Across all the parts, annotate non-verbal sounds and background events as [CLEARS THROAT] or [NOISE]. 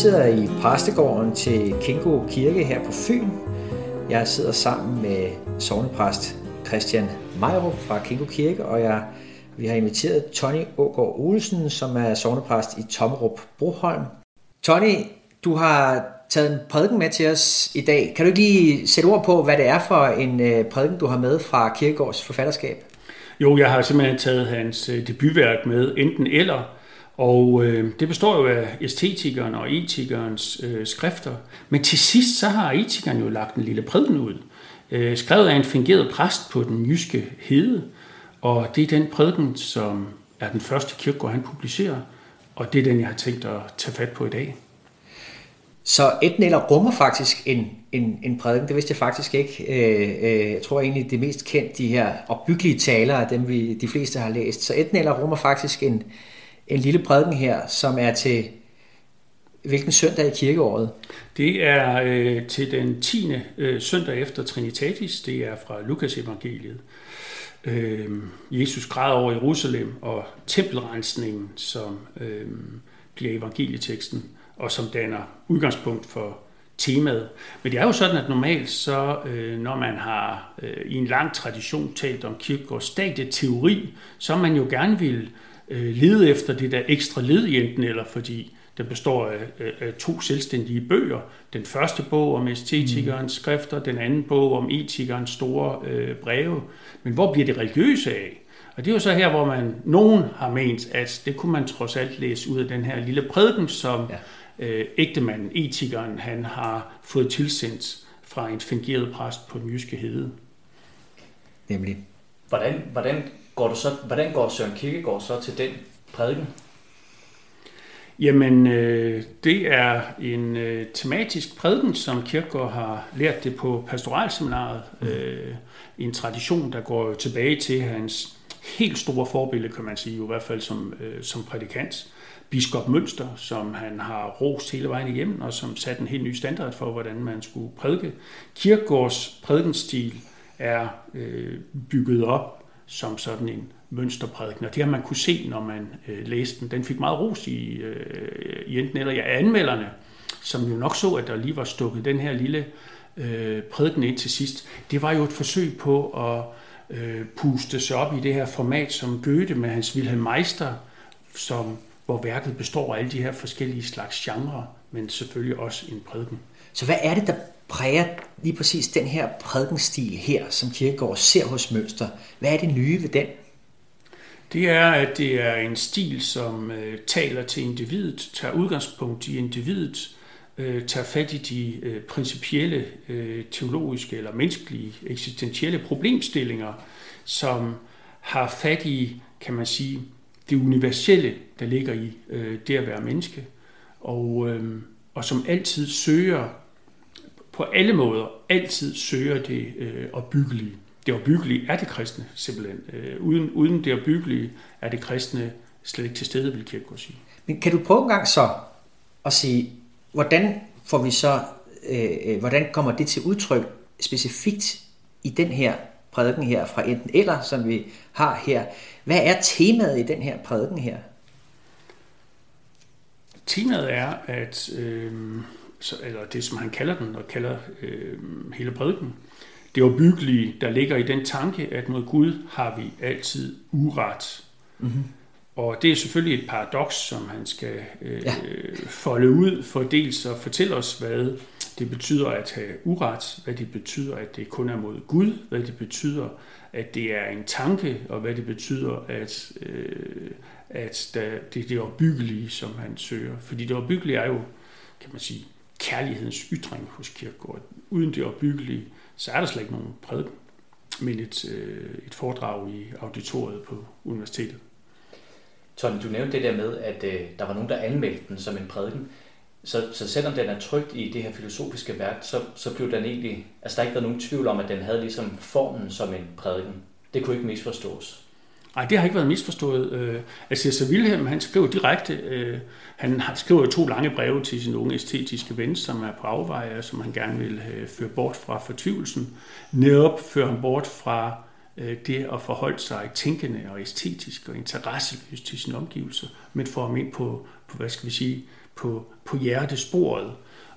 sidder i præstegården til Kingo Kirke her på Fyn. Jeg sidder sammen med sovnepræst Christian Mejrup fra Kingo Kirke, og jeg, vi har inviteret Tony Ågaard Olsen, som er sovnepræst i Tommerup Broholm. Tony, du har taget en prædiken med til os i dag. Kan du ikke lige sætte ord på, hvad det er for en øh, prædiken, du har med fra Kirkegårds forfatterskab? Jo, jeg har simpelthen taget hans øh, debutværk med, enten eller, og øh, det består jo af æstetikeren og etikernes øh, skrifter. Men til sidst så har etikeren jo lagt en lille prædiken ud, øh, skrevet af en fingeret præst på den jyske hede. Og det er den prædiken, som er den første kirkegård, han publicerer. Og det er den, jeg har tænkt at tage fat på i dag. Så enten eller rummer faktisk en, en, en prædiken, det vidste jeg faktisk ikke. Øh, øh, jeg tror egentlig, det mest kendte, de her opbyggelige taler, af dem vi de fleste har læst. Så enten eller rummer faktisk en, en lille prædiken her, som er til hvilken søndag i kirkeåret? Det er øh, til den 10. Øh, søndag efter Trinitatis. Det er fra Lukas evangeliet. Øh, Jesus græder over Jerusalem og tempelrensningen, som øh, bliver evangelieteksten, og som danner udgangspunkt for temaet. Men det er jo sådan, at normalt så, øh, når man har øh, i en lang tradition talt om kirkegårds teori, så man jo gerne vil øh, lede efter det der ekstra led i enten eller, fordi den består af, af, af to selvstændige bøger. Den første bog om æstetikernes mm. skrifter, den anden bog om etikernes store øh, breve. Men hvor bliver det religiøse af? Og det er jo så her, hvor man nogen har ment, at det kunne man trods alt læse ud af den her lille prædiken, som ja. øh, ægtemanden, etikeren, han har fået tilsendt fra en fingeret præst på den jyske hede. Nemlig. Hvordan, hvordan går du så, hvordan går Søren Kierkegaard så til den prædiken? Jamen, øh, det er en øh, tematisk prædiken, som Kierkegaard har lært det på pastoralseminaret. Mm. Øh, en tradition, der går tilbage til hans helt store forbillede, kan man sige, i hvert fald som, øh, som prædikant. Biskop Mønster, som han har rost hele vejen igennem, og som satte en helt ny standard for, hvordan man skulle prædike. Kierkegaards prædikenstil er øh, bygget op som sådan en mønsterprædiken. Og det har man kunne se, når man øh, læste den. Den fik meget ros i, øh, i enten eller ja, anmelderne, som jo nok så, at der lige var stukket den her lille øh, prædiken ind til sidst. Det var jo et forsøg på at øh, puste sig op i det her format, som Goethe med hans Wilhelm Meister, som, hvor værket består af alle de her forskellige slags genrer, men selvfølgelig også en prædiken. Så hvad er det, der præger lige præcis den her prædikenstil her, som Kierkegaard ser hos Mønster? Hvad er det nye ved den? Det er, at det er en stil, som øh, taler til individet, tager udgangspunkt i individet, øh, tager fat i de øh, principielle, øh, teologiske eller menneskelige, eksistentielle problemstillinger, som har fat i, kan man sige, det universelle, der ligger i øh, det at være menneske, og, øh, og som altid søger på alle måder altid søger det øh, opbyggelige. Det opbyggelige er det kristne, simpelthen. Øh, uden, uden det opbyggelige er det kristne slet ikke til stede, vil Kierkegaard sige. Men kan du prøve en gang så at sige, hvordan får vi så, øh, øh, hvordan kommer det til udtryk specifikt i den her prædiken her fra enten eller, som vi har her. Hvad er temaet i den her prædiken her? Temaet er, at øh, så, eller det som han kalder den, og kalder øh, hele prædiken, det opbyggelige, der ligger i den tanke, at mod Gud har vi altid uret. Mm-hmm. Og det er selvfølgelig et paradoks, som han skal øh, ja. folde ud for dels at fortælle os, hvad det betyder at have uret, hvad det betyder, at det kun er mod Gud, hvad det betyder, at det er en tanke, og hvad det betyder, at, øh, at der, det er det opbyggelige, som han søger. Fordi det opbyggelige er jo, kan man sige, kærlighedens ytring hos Kierkegaard. Uden det opbyggelige, så er der slet ikke nogen prædiken, men et, øh, et foredrag i auditoriet på universitetet. Tony, du nævnte det der med, at øh, der var nogen, der anmeldte den som en prædiken. Så, så selvom den er trygt i det her filosofiske værk, så, så blev den egentlig, altså der ikke været nogen tvivl om, at den havde ligesom formen som en prædiken. Det kunne ikke misforstås. Nej, det har ikke været misforstået. Øh, altså, så Wilhelm, han skrev direkte, øh, han skriver to lange breve til sin unge æstetiske ven, som er på afveje, som han gerne vil øh, føre bort fra fortvivlelsen. Netop fører han bort fra øh, det at forholde sig tænkende og æstetisk og interesseløst til sin omgivelse, men får ham ind på, på hvad skal vi sige, på, på hjertesporet.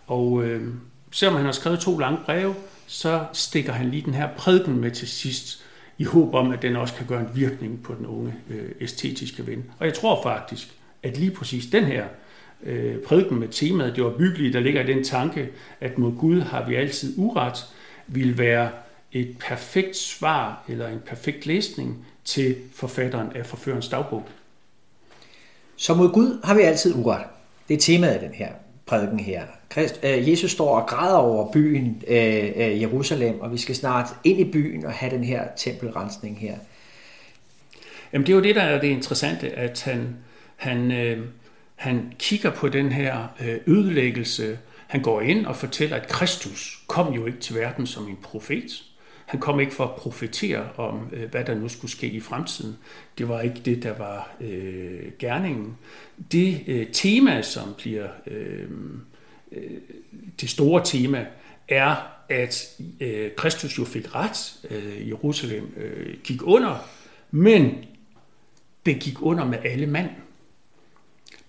Og øh, selvom han har skrevet to lange breve, så stikker han lige den her prædiken med til sidst, i håb om, at den også kan gøre en virkning på den unge øh, æstetiske ven. Og jeg tror faktisk, at lige præcis den her øh, prædiken med temaet, det var byggeligt, der ligger i den tanke, at mod Gud har vi altid uret, vil være et perfekt svar eller en perfekt læsning til forfatteren af Forførens dagbog. Så mod Gud har vi altid uret. Det er temaet af den her prædiken her. Christ, øh, Jesus står og græder over byen øh, øh, Jerusalem, og vi skal snart ind i byen og have den her tempelrensning her. Jamen det er jo det, der er det interessante, at han, han, øh, han kigger på den her øh, ødelæggelse. Han går ind og fortæller, at Kristus kom jo ikke til verden som en profet. Han kom ikke for at profetere om, øh, hvad der nu skulle ske i fremtiden. Det var ikke det, der var øh, gerningen. Det øh, tema, som bliver øh, øh, det store tema, er, at øh, Kristus jo fik ret. Øh, Jerusalem øh, gik under, men det gik under med alle mand.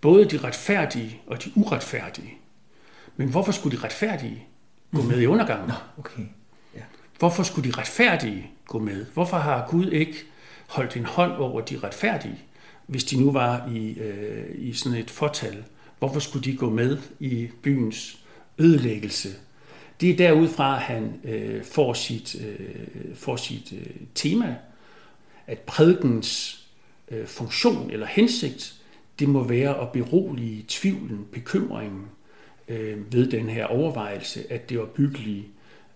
Både de retfærdige og de uretfærdige. Men hvorfor skulle de retfærdige gå med i undergangen? Nå, okay. Hvorfor skulle de retfærdige gå med? Hvorfor har Gud ikke holdt en hånd over de retfærdige, hvis de nu var i, øh, i sådan et fortal? Hvorfor skulle de gå med i byens ødelæggelse? Det er derudfra, at han øh, får sit, øh, får sit øh, tema, at prædikens øh, funktion eller hensigt, det må være at berolige tvivlen, bekymringen øh, ved den her overvejelse, at det opbyggelige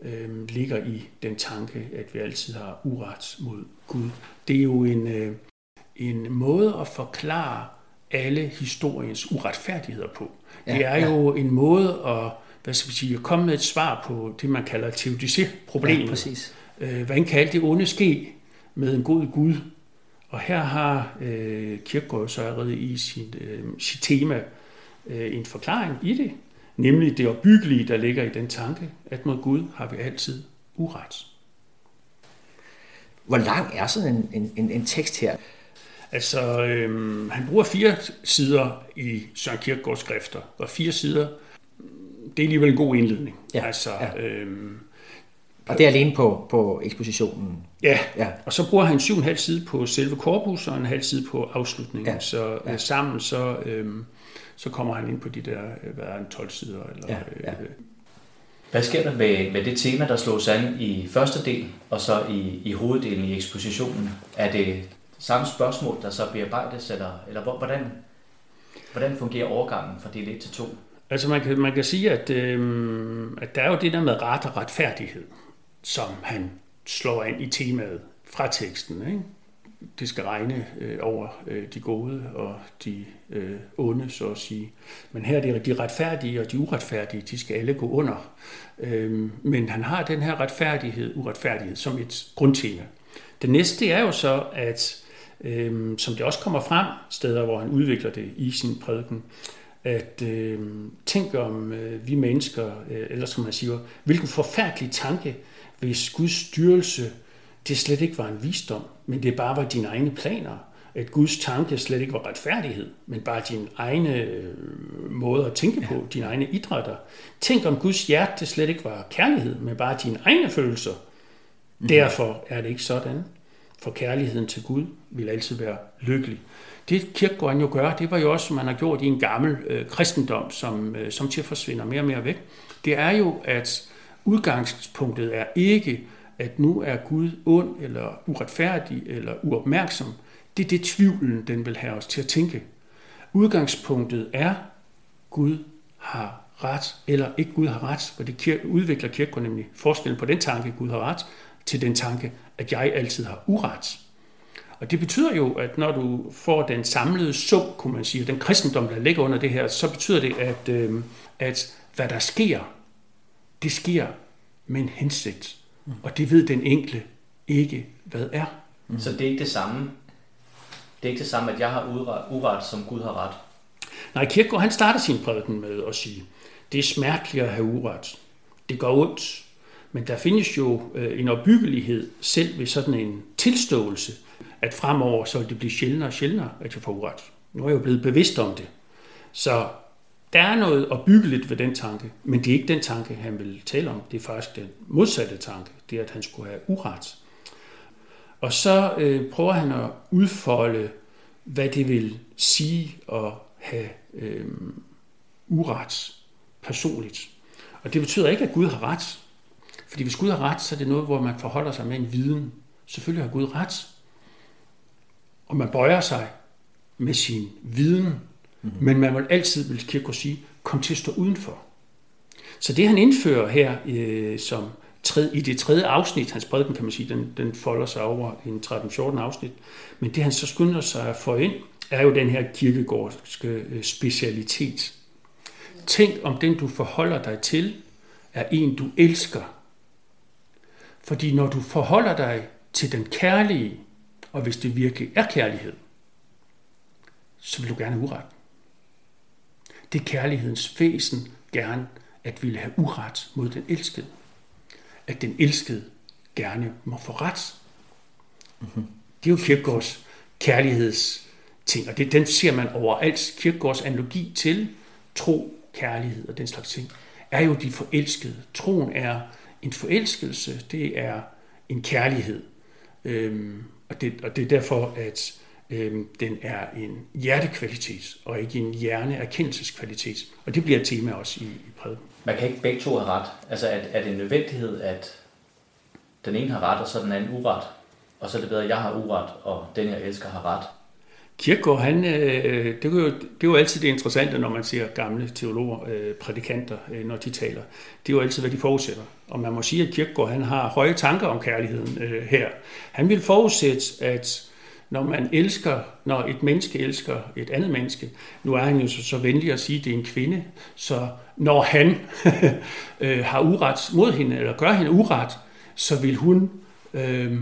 øh, ligger i den tanke, at vi altid har uret mod Gud. Det er jo en, øh, en måde at forklare alle historiens uretfærdigheder på. Ja, det er ja. jo en måde at, hvad skal vi sige, at komme med et svar på det, man kalder teodicé-problemet. Ja, præcis. Øh, hvordan kan alt det onde ske med en god Gud? Og her har øh, Kierkegaard så allerede i sit, øh, sit tema øh, en forklaring i det, nemlig det opbyggelige, der ligger i den tanke, at mod Gud har vi altid uret. Hvor lang er sådan en, en, en tekst her? Altså, øhm, han bruger fire sider i Søren Kierkegaards skrifter, og fire sider, det er alligevel en god indledning. Ja, altså, ja. Øhm, og det er alene på, på ekspositionen? Ja, ja, og så bruger han syv og en halv side på selve korpus, og en halv side på afslutningen. Ja, så ja. Øh, sammen så... Øhm, så kommer han ind på de der, øh, hvad er en 12 sider. Eller, ja, ja. Øh, hvad sker der med, med det tema, der slås an i første del, og så i, i hoveddelen i ekspositionen? Er det samme spørgsmål, der så bearbejdes, eller, eller hvordan, hvordan fungerer overgangen fra del 1 til 2? Altså man kan, man kan sige, at, øh, at der er jo det der med ret og retfærdighed, som han slår ind i temaet fra teksten. Ikke? det skal regne øh, over øh, de gode og de øh, onde, så at sige. Men her er det de retfærdige og de uretfærdige, de skal alle gå under. Øh, men han har den her retfærdighed, uretfærdighed som et grundtema. Det næste er jo så, at øh, som det også kommer frem, steder hvor han udvikler det i sin prædiken, at øh, tænke om øh, vi mennesker, øh, eller som man siger, hvilken forfærdelig tanke, hvis Guds styrelse det slet ikke var en visdom, men det bare var dine egne planer. At Guds tanke slet ikke var retfærdighed, men bare din egne øh, måde at tænke på, ja. dine egne idrætter. Tænk om Guds hjerte slet ikke var kærlighed, men bare dine egne følelser. Mm. Derfor er det ikke sådan. For kærligheden til Gud vil altid være lykkelig. Det kirkegården jo gør, det var jo også, som man har gjort i en gammel øh, kristendom, som, øh, som til forsvinder mere og mere væk. Det er jo, at udgangspunktet er ikke at nu er Gud ond eller uretfærdig eller uopmærksom, det er det tvivlen, den vil have os til at tænke. Udgangspunktet er, Gud har ret, eller ikke Gud har ret, for det udvikler kirken nemlig forskellen på den tanke, Gud har ret, til den tanke, at jeg altid har uret. Og det betyder jo, at når du får den samlede sum, kunne man sige, den kristendom, der ligger under det her, så betyder det, at, øh, at hvad der sker, det sker med en hensigt. Mm. Og det ved den enkle ikke, hvad er. Mm. Så det er ikke det samme, det er ikke det samme, at jeg har uret, uret som Gud har ret? Nej, Kierkegaard han starter sin prædiken med at sige, det er smerteligt at have uret. Det gør ondt. Men der findes jo øh, en opbyggelighed selv ved sådan en tilståelse, at fremover så vil det blive sjældnere og sjældnere, at jeg får uret. Nu er jeg jo blevet bevidst om det. Så der er noget opbyggeligt ved den tanke, men det er ikke den tanke, han vil tale om. Det er faktisk den modsatte tanke. Det er, at han skulle have uret. Og så øh, prøver han at udfolde, hvad det vil sige at have øh, uret personligt. Og det betyder ikke, at Gud har ret. Fordi hvis Gud har ret, så er det noget, hvor man forholder sig med en viden. Selvfølgelig har Gud ret. Og man bøjer sig med sin viden. Mm-hmm. Men man vil altid, vil Kirkegaard sige, komme til at stå udenfor. Så det han indfører her øh, som tredje, i det tredje afsnit, hans prædiken kan man sige, den, den folder sig over i en 13-14 afsnit, men det han så skynder sig at få ind, er jo den her kirkegårdske øh, specialitet. Tænk om den du forholder dig til, er en du elsker. Fordi når du forholder dig til den kærlige, og hvis det virkelig er kærlighed, så vil du gerne have uret. Det er kærlighedens væsen gerne at ville have uret mod den elskede at den elskede gerne må få ret. Mm-hmm. Det er jo Kierkegaards kærlighedsting, og det, den ser man overalt. Kierkegaards analogi til tro, kærlighed og den slags ting, er jo de forelskede. Troen er en forelskelse, det er en kærlighed. Øhm, og, det, og det er derfor, at øhm, den er en hjertekvalitet, og ikke en hjerneerkendelseskvalitet. Og det bliver et tema også i, i prædiken. Man kan ikke begge to have ret. Altså er, er det en nødvendighed, at den ene har ret, og så den anden uret? Og så er det bedre, at jeg har uret, og den jeg elsker har ret? Kirkegaard, han, øh, det, er jo, det er jo altid det interessante, når man ser gamle teologer, øh, prædikanter, øh, når de taler. Det er jo altid, hvad de forudsætter. Og man må sige, at Kirkegaard han har høje tanker om kærligheden øh, her. Han vil forudsætte, at når man elsker, når et menneske elsker et andet menneske, nu er han jo så, så venlig at sige, at det er en kvinde, så når han [LAUGHS] øh, har uret mod hende, eller gør hende uret, så vil hun øh,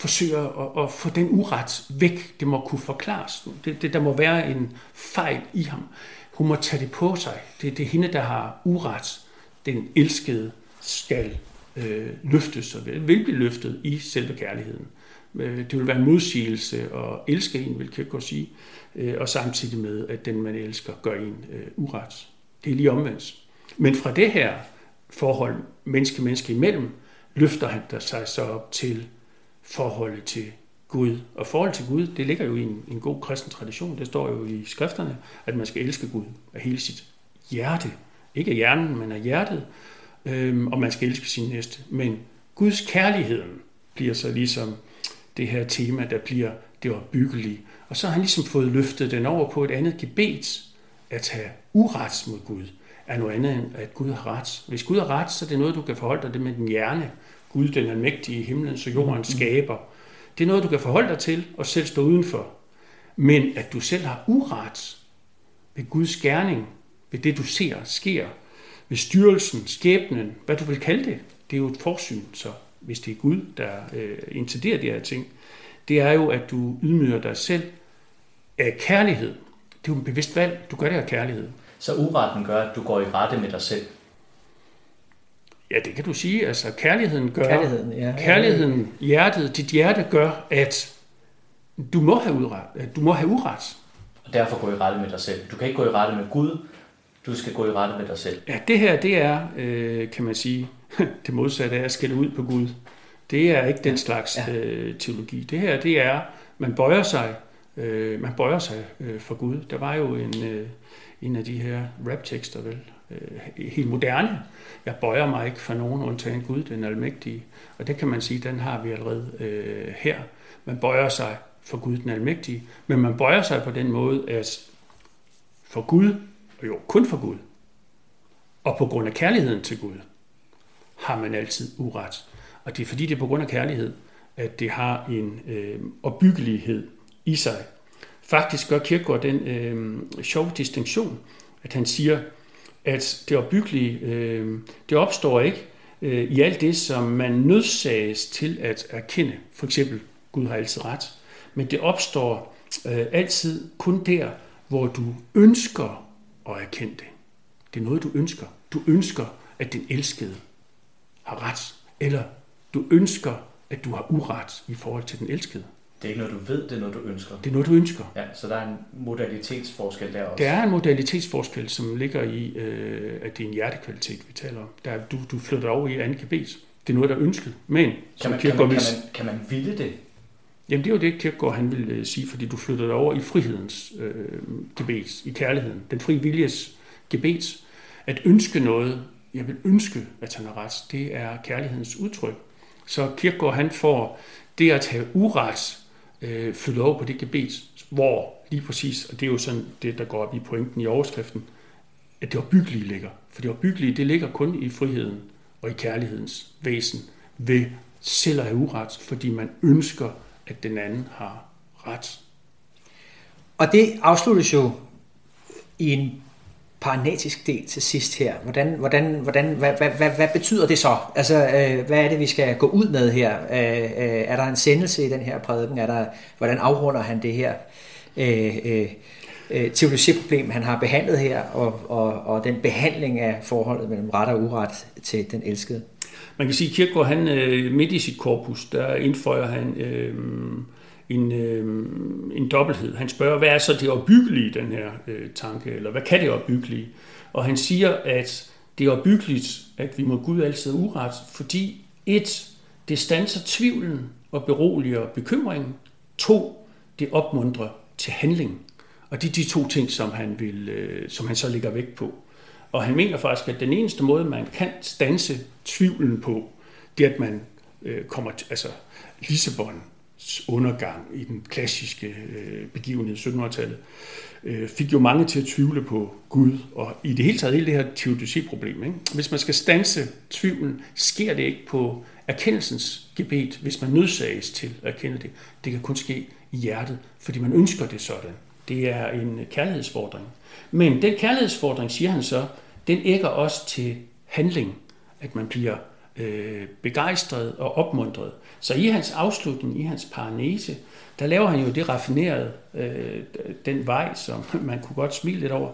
forsøge at, at få den uret væk. Det må kunne forklares. Det, det, der må være en fejl i ham. Hun må tage det på sig. Det, det er hende, der har uret. Den elskede skal øh, løftes, og vil blive løftet i selve kærligheden. Øh, det vil være en modsigelse at elske en, vil Kierkegaard sige, øh, og samtidig med, at den, man elsker, gør en øh, uret. Det er lige omvendt. Men fra det her forhold, menneske-menneske imellem, løfter han der sig så op til forholdet til Gud. Og forhold til Gud, det ligger jo i en, en god kristen tradition. Det står jo i skrifterne, at man skal elske Gud af hele sit hjerte. Ikke af hjernen, men af hjertet. Øhm, og man skal elske sin næste. Men Guds kærlighed bliver så ligesom det her tema, der bliver det opbyggelige. Og så har han ligesom fået løftet den over på et andet gebet, at have uret mod Gud er noget andet end, at Gud har ret. Hvis Gud har ret, så er det noget, du kan forholde dig det med din hjerne. Gud, den almægtige himlen, så jorden mm. skaber. Det er noget, du kan forholde dig til og selv stå udenfor. Men at du selv har uret ved Guds gerning, ved det, du ser sker, ved styrelsen, skæbnen, hvad du vil kalde det, det er jo et forsyn, så hvis det er Gud, der øh, inciderer de her ting, det er jo, at du ydmyger dig selv af kærlighed. Det er jo en bevidst valg. Du gør det af kærlighed. Så uretten gør, at du går i rette med dig selv? Ja, det kan du sige. Altså, kærligheden gør... Kærligheden, ja. Kærligheden, hjertet, dit hjerte gør, at du må have uret. At du må have uret. Og derfor gå i rette med dig selv. Du kan ikke gå i rette med Gud. Du skal gå i rette med dig selv. Ja, det her, det er, øh, kan man sige, [LAUGHS] det modsatte af at skælde ud på Gud. Det er ikke den slags ja. øh, teologi. Det her, det er, man bøjer sig, øh, man bøjer sig øh, for Gud. Der var jo en, øh, en af de her raptekster, vel, øh, helt moderne. Jeg bøjer mig ikke for nogen, undtagen Gud, den almægtige. Og det kan man sige, den har vi allerede øh, her. Man bøjer sig for Gud, den almægtige, men man bøjer sig på den måde, at for Gud, og jo kun for Gud, og på grund af kærligheden til Gud, har man altid uret. Og det er fordi, det er på grund af kærlighed, at det har en øh, opbyggelighed i sig. Faktisk gør Kierkegaard den øh, sjove distinktion, at han siger, at det opbyggelige, øh, det opstår ikke øh, i alt det, som man nødsages til at erkende. For eksempel, Gud har altid ret. Men det opstår øh, altid kun der, hvor du ønsker at erkende det. Det er noget, du ønsker. Du ønsker, at den elskede har ret, eller du ønsker, at du har uret i forhold til den elskede. Det er ikke noget, du ved, det er noget, du ønsker. Det er noget, du ønsker. Ja, så der er en modalitetsforskel der også. Der er en modalitetsforskel, som ligger i, øh, at det er en hjertekvalitet, vi taler om. Der, er- du, du flytter over i anden gebet. Det er noget, der er ønsket. Men, kan, man, kan, man, kan, man, kan man ville det? Jamen det er jo det, Kierkegaard han vil øh, sige, fordi du flytter dig over i frihedens øh, gebet, i kærligheden, den fri viljes gebet. At ønske noget, jeg vil ønske, at han har ret, det er kærlighedens udtryk. Så Kierkegaard han får det at have uret øh, flyttet over på det gebet, hvor lige præcis, og det er jo sådan det, der går op i pointen i overskriften, at det opbyggelige ligger. For det opbyggelige, det ligger kun i friheden og i kærlighedens væsen ved selv at have uret, fordi man ønsker, at den anden har ret. Og det afsluttes jo i en paranatisk del til sidst her. Hvordan, hvordan, hvordan, hvad, hvad, hvad, hvad betyder det så? Altså, øh, hvad er det, vi skal gå ud med her? Øh, øh, er der en sendelse i den her prædiken? Er der, hvordan afrunder han det her øh, øh, øh teologiproblem, han har behandlet her, og, og, og den behandling af forholdet mellem ret og uret til den elskede? Man kan sige, at Kierkegaard, han, øh, midt i sit korpus, der indføjer han øh, en, øh, en dobbelthed. Han spørger, hvad er så det opbyggelige i den her øh, tanke, eller hvad kan det opbyggelige? Og han siger, at det er opbyggeligt, at vi må Gud altid uret, fordi et, det stanser tvivlen og beroliger bekymringen. To, det opmuntrer til handling. Og det er de to ting, som han, vil, øh, som han så lægger vægt på. Og han mener faktisk, at den eneste måde, man kan stanse tvivlen på, det er, at man øh, kommer til, altså Lissabon, undergang i den klassiske øh, begivenhed i 1700-tallet, øh, fik jo mange til at tvivle på Gud, og i det hele taget hele det her teodicé-problem. Ikke? Hvis man skal stanse tvivlen, sker det ikke på erkendelsens gebet, hvis man nødsages til at erkende det. Det kan kun ske i hjertet, fordi man ønsker det sådan. Det er en kærlighedsfordring. Men den kærlighedsfordring, siger han så, den ægger også til handling, at man bliver øh, begejstret og opmuntret. Så i hans afslutning, i hans paranese, der laver han jo det raffinerede, øh, den vej, som [LAUGHS] man kunne godt smile lidt over.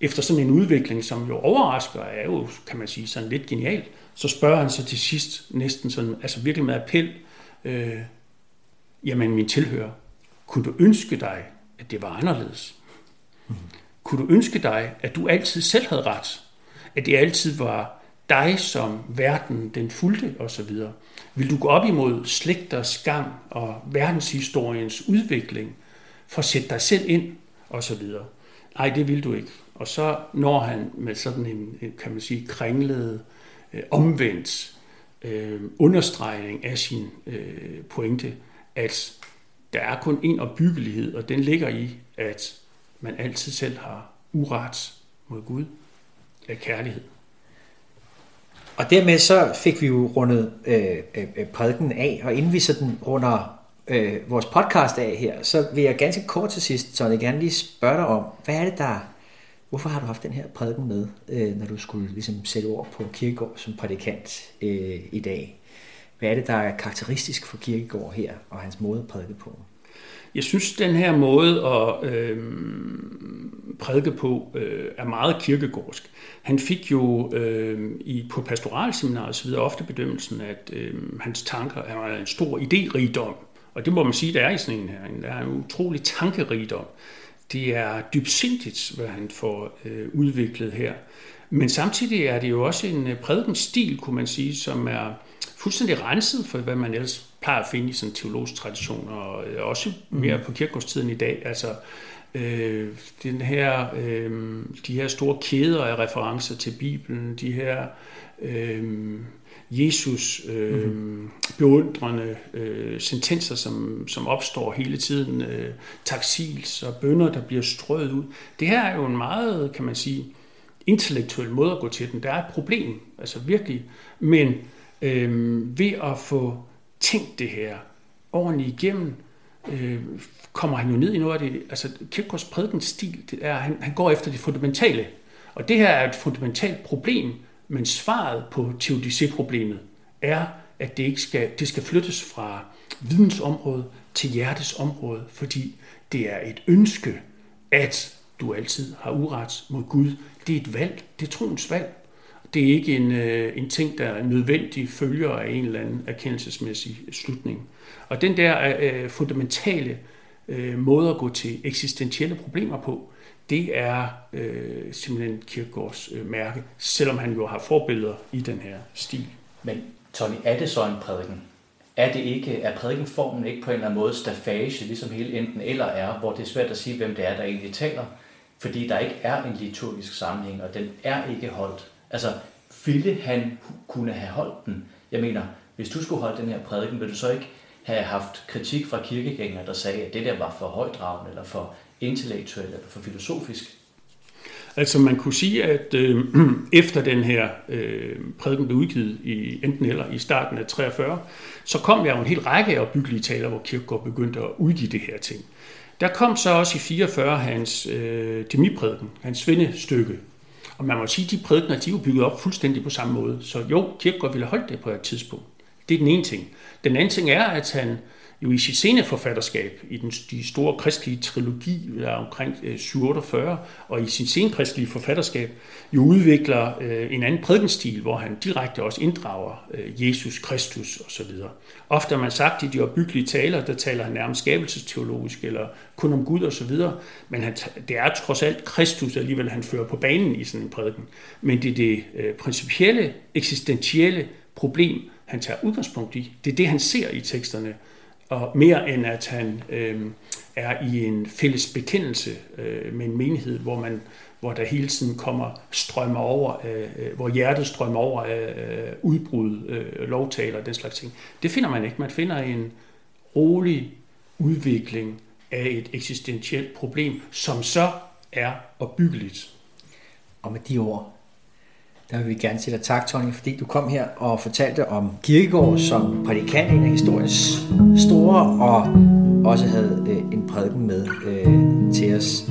Efter sådan en udvikling, som jo overrasker, er jo, kan man sige, sådan lidt genialt, så spørger han så til sidst næsten sådan, altså virkelig med appel, øh, jamen min tilhører, kunne du ønske dig, at det var anderledes? Mm. Kunne du ønske dig, at du altid selv havde ret? At det altid var dig, som verden den fulgte osv.? Vil du gå op imod slægters gang og verdenshistoriens udvikling for at sætte dig selv ind osv.? Nej, det vil du ikke. Og så når han med sådan en, kan man sige, kringlet, øh, omvendt øh, understregning af sin øh, pointe, at der er kun en opbyggelighed, og den ligger i, at man altid selv har uret mod Gud af kærlighed. Og dermed så fik vi jo rundet øh, øh, prædiken af, og inden vi sådan runder øh, vores podcast af her, så vil jeg ganske kort til sidst, så jeg gerne lige spørge dig om, hvad er det der, hvorfor har du haft den her prædiken med, øh, når du skulle ligesom sætte ord på Kirkegård som prædikant øh, i dag? Hvad er det, der er karakteristisk for Kirkegård her, og hans måde at prædike på? Jeg synes, den her måde at øh, prædike på øh, er meget kirkegårdsk. Han fik jo øh, i, på pastoralseminaret videre ofte bedømmelsen, at øh, hans tanker er en stor idérigdom. Og det må man sige, der er i sådan en her. Der er en utrolig tankerigdom. Det er dybsindigt, hvad han får øh, udviklet her. Men samtidig er det jo også en øh, prædikenstil, kunne man sige, som er fuldstændig renset for, hvad man ellers plejer at finde i sådan teologisk tradition, og også mere på kirkegårdstiden i dag. Altså, øh, den her, øh, de her store kæder af referencer til Bibelen, de her øh, Jesus øh, mm-hmm. beundrende øh, sentenser, som, som opstår hele tiden, øh, taksils og bønder, der bliver strøget ud. Det her er jo en meget, kan man sige, intellektuel måde at gå til den. Der er et problem, altså virkelig, men øh, ved at få tænkt det her ordentligt igennem, øh, kommer han jo ned i noget af det, altså Kierkegaards prædikens stil, det er, han, han går efter det fundamentale, og det her er et fundamentalt problem, men svaret på teodicé-problemet er, at det, ikke skal, det skal flyttes fra vidensområde til hjertets område, fordi det er et ønske, at du altid har uret mod Gud. Det er et valg, det er troens valg. Det er ikke en, øh, en ting, der er nødvendig følger af en eller anden erkendelsesmæssig slutning. Og den der øh, fundamentale øh, måde at gå til eksistentielle problemer på, det er øh, simpelthen Kierkegaards øh, mærke, selvom han jo har forbilleder i den her stil. Men Tony, er det så en prædiken? Er det ikke, er prædikenformen ikke på en eller anden måde stafage, ligesom hele enten eller er, hvor det er svært at sige, hvem det er, der egentlig taler, fordi der ikke er en liturgisk sammenhæng, og den er ikke holdt. Altså, ville han kunne have holdt den? Jeg mener, hvis du skulle holde den her prædiken, ville du så ikke have haft kritik fra kirkegængere, der sagde, at det der var for højdragende, eller for intellektuelt, eller for filosofisk? Altså man kunne sige, at øh, [CLEARS THROAT] efter den her øh, prædiken blev udgivet i enten eller i starten af 43, så kom der jo en hel række af byggelige taler, hvor Kirkegaard begyndte at udgive det her ting. Der kom så også i 44 hans øh, demiprædiken, hans svendestykke. Og man må sige, at de prædikener, de er bygget op fuldstændig på samme måde. Så jo, Kirkegaard ville holde det på et tidspunkt. Det er den ene ting. Den anden ting er, at han jo i sit senere forfatterskab, i den, de store kristelige trilogi, der er omkring øh, 748, og i sin senkristelige forfatterskab, jo udvikler øh, en anden prædikenstil, hvor han direkte også inddrager øh, Jesus Kristus osv. Ofte har man sagt, i de opbyggelige taler, der taler han nærmest skabelsesteologisk, eller kun om Gud osv., men han, det er trods alt Kristus alligevel, han fører på banen i sådan en prædiken. Men det er det øh, principielle, eksistentielle problem, han tager udgangspunkt i. Det er det, han ser i teksterne, og mere end at han øh, er i en fælles bekendelse øh, med en menighed, hvor man hvor der hele tiden kommer strømmer over, øh, øh hvor hjertet strømmer over af øh, udbrud, øh, lovtaler og den slags ting. Det finder man ikke. Man finder en rolig udvikling af et eksistentielt problem, som så er opbyggeligt. Og med de ord, der vil vi gerne sige dig tak, Tony, fordi du kom her og fortalte om Kirkegaard som prædikant, en af historiens store, og også havde øh, en prædiken med øh, til os.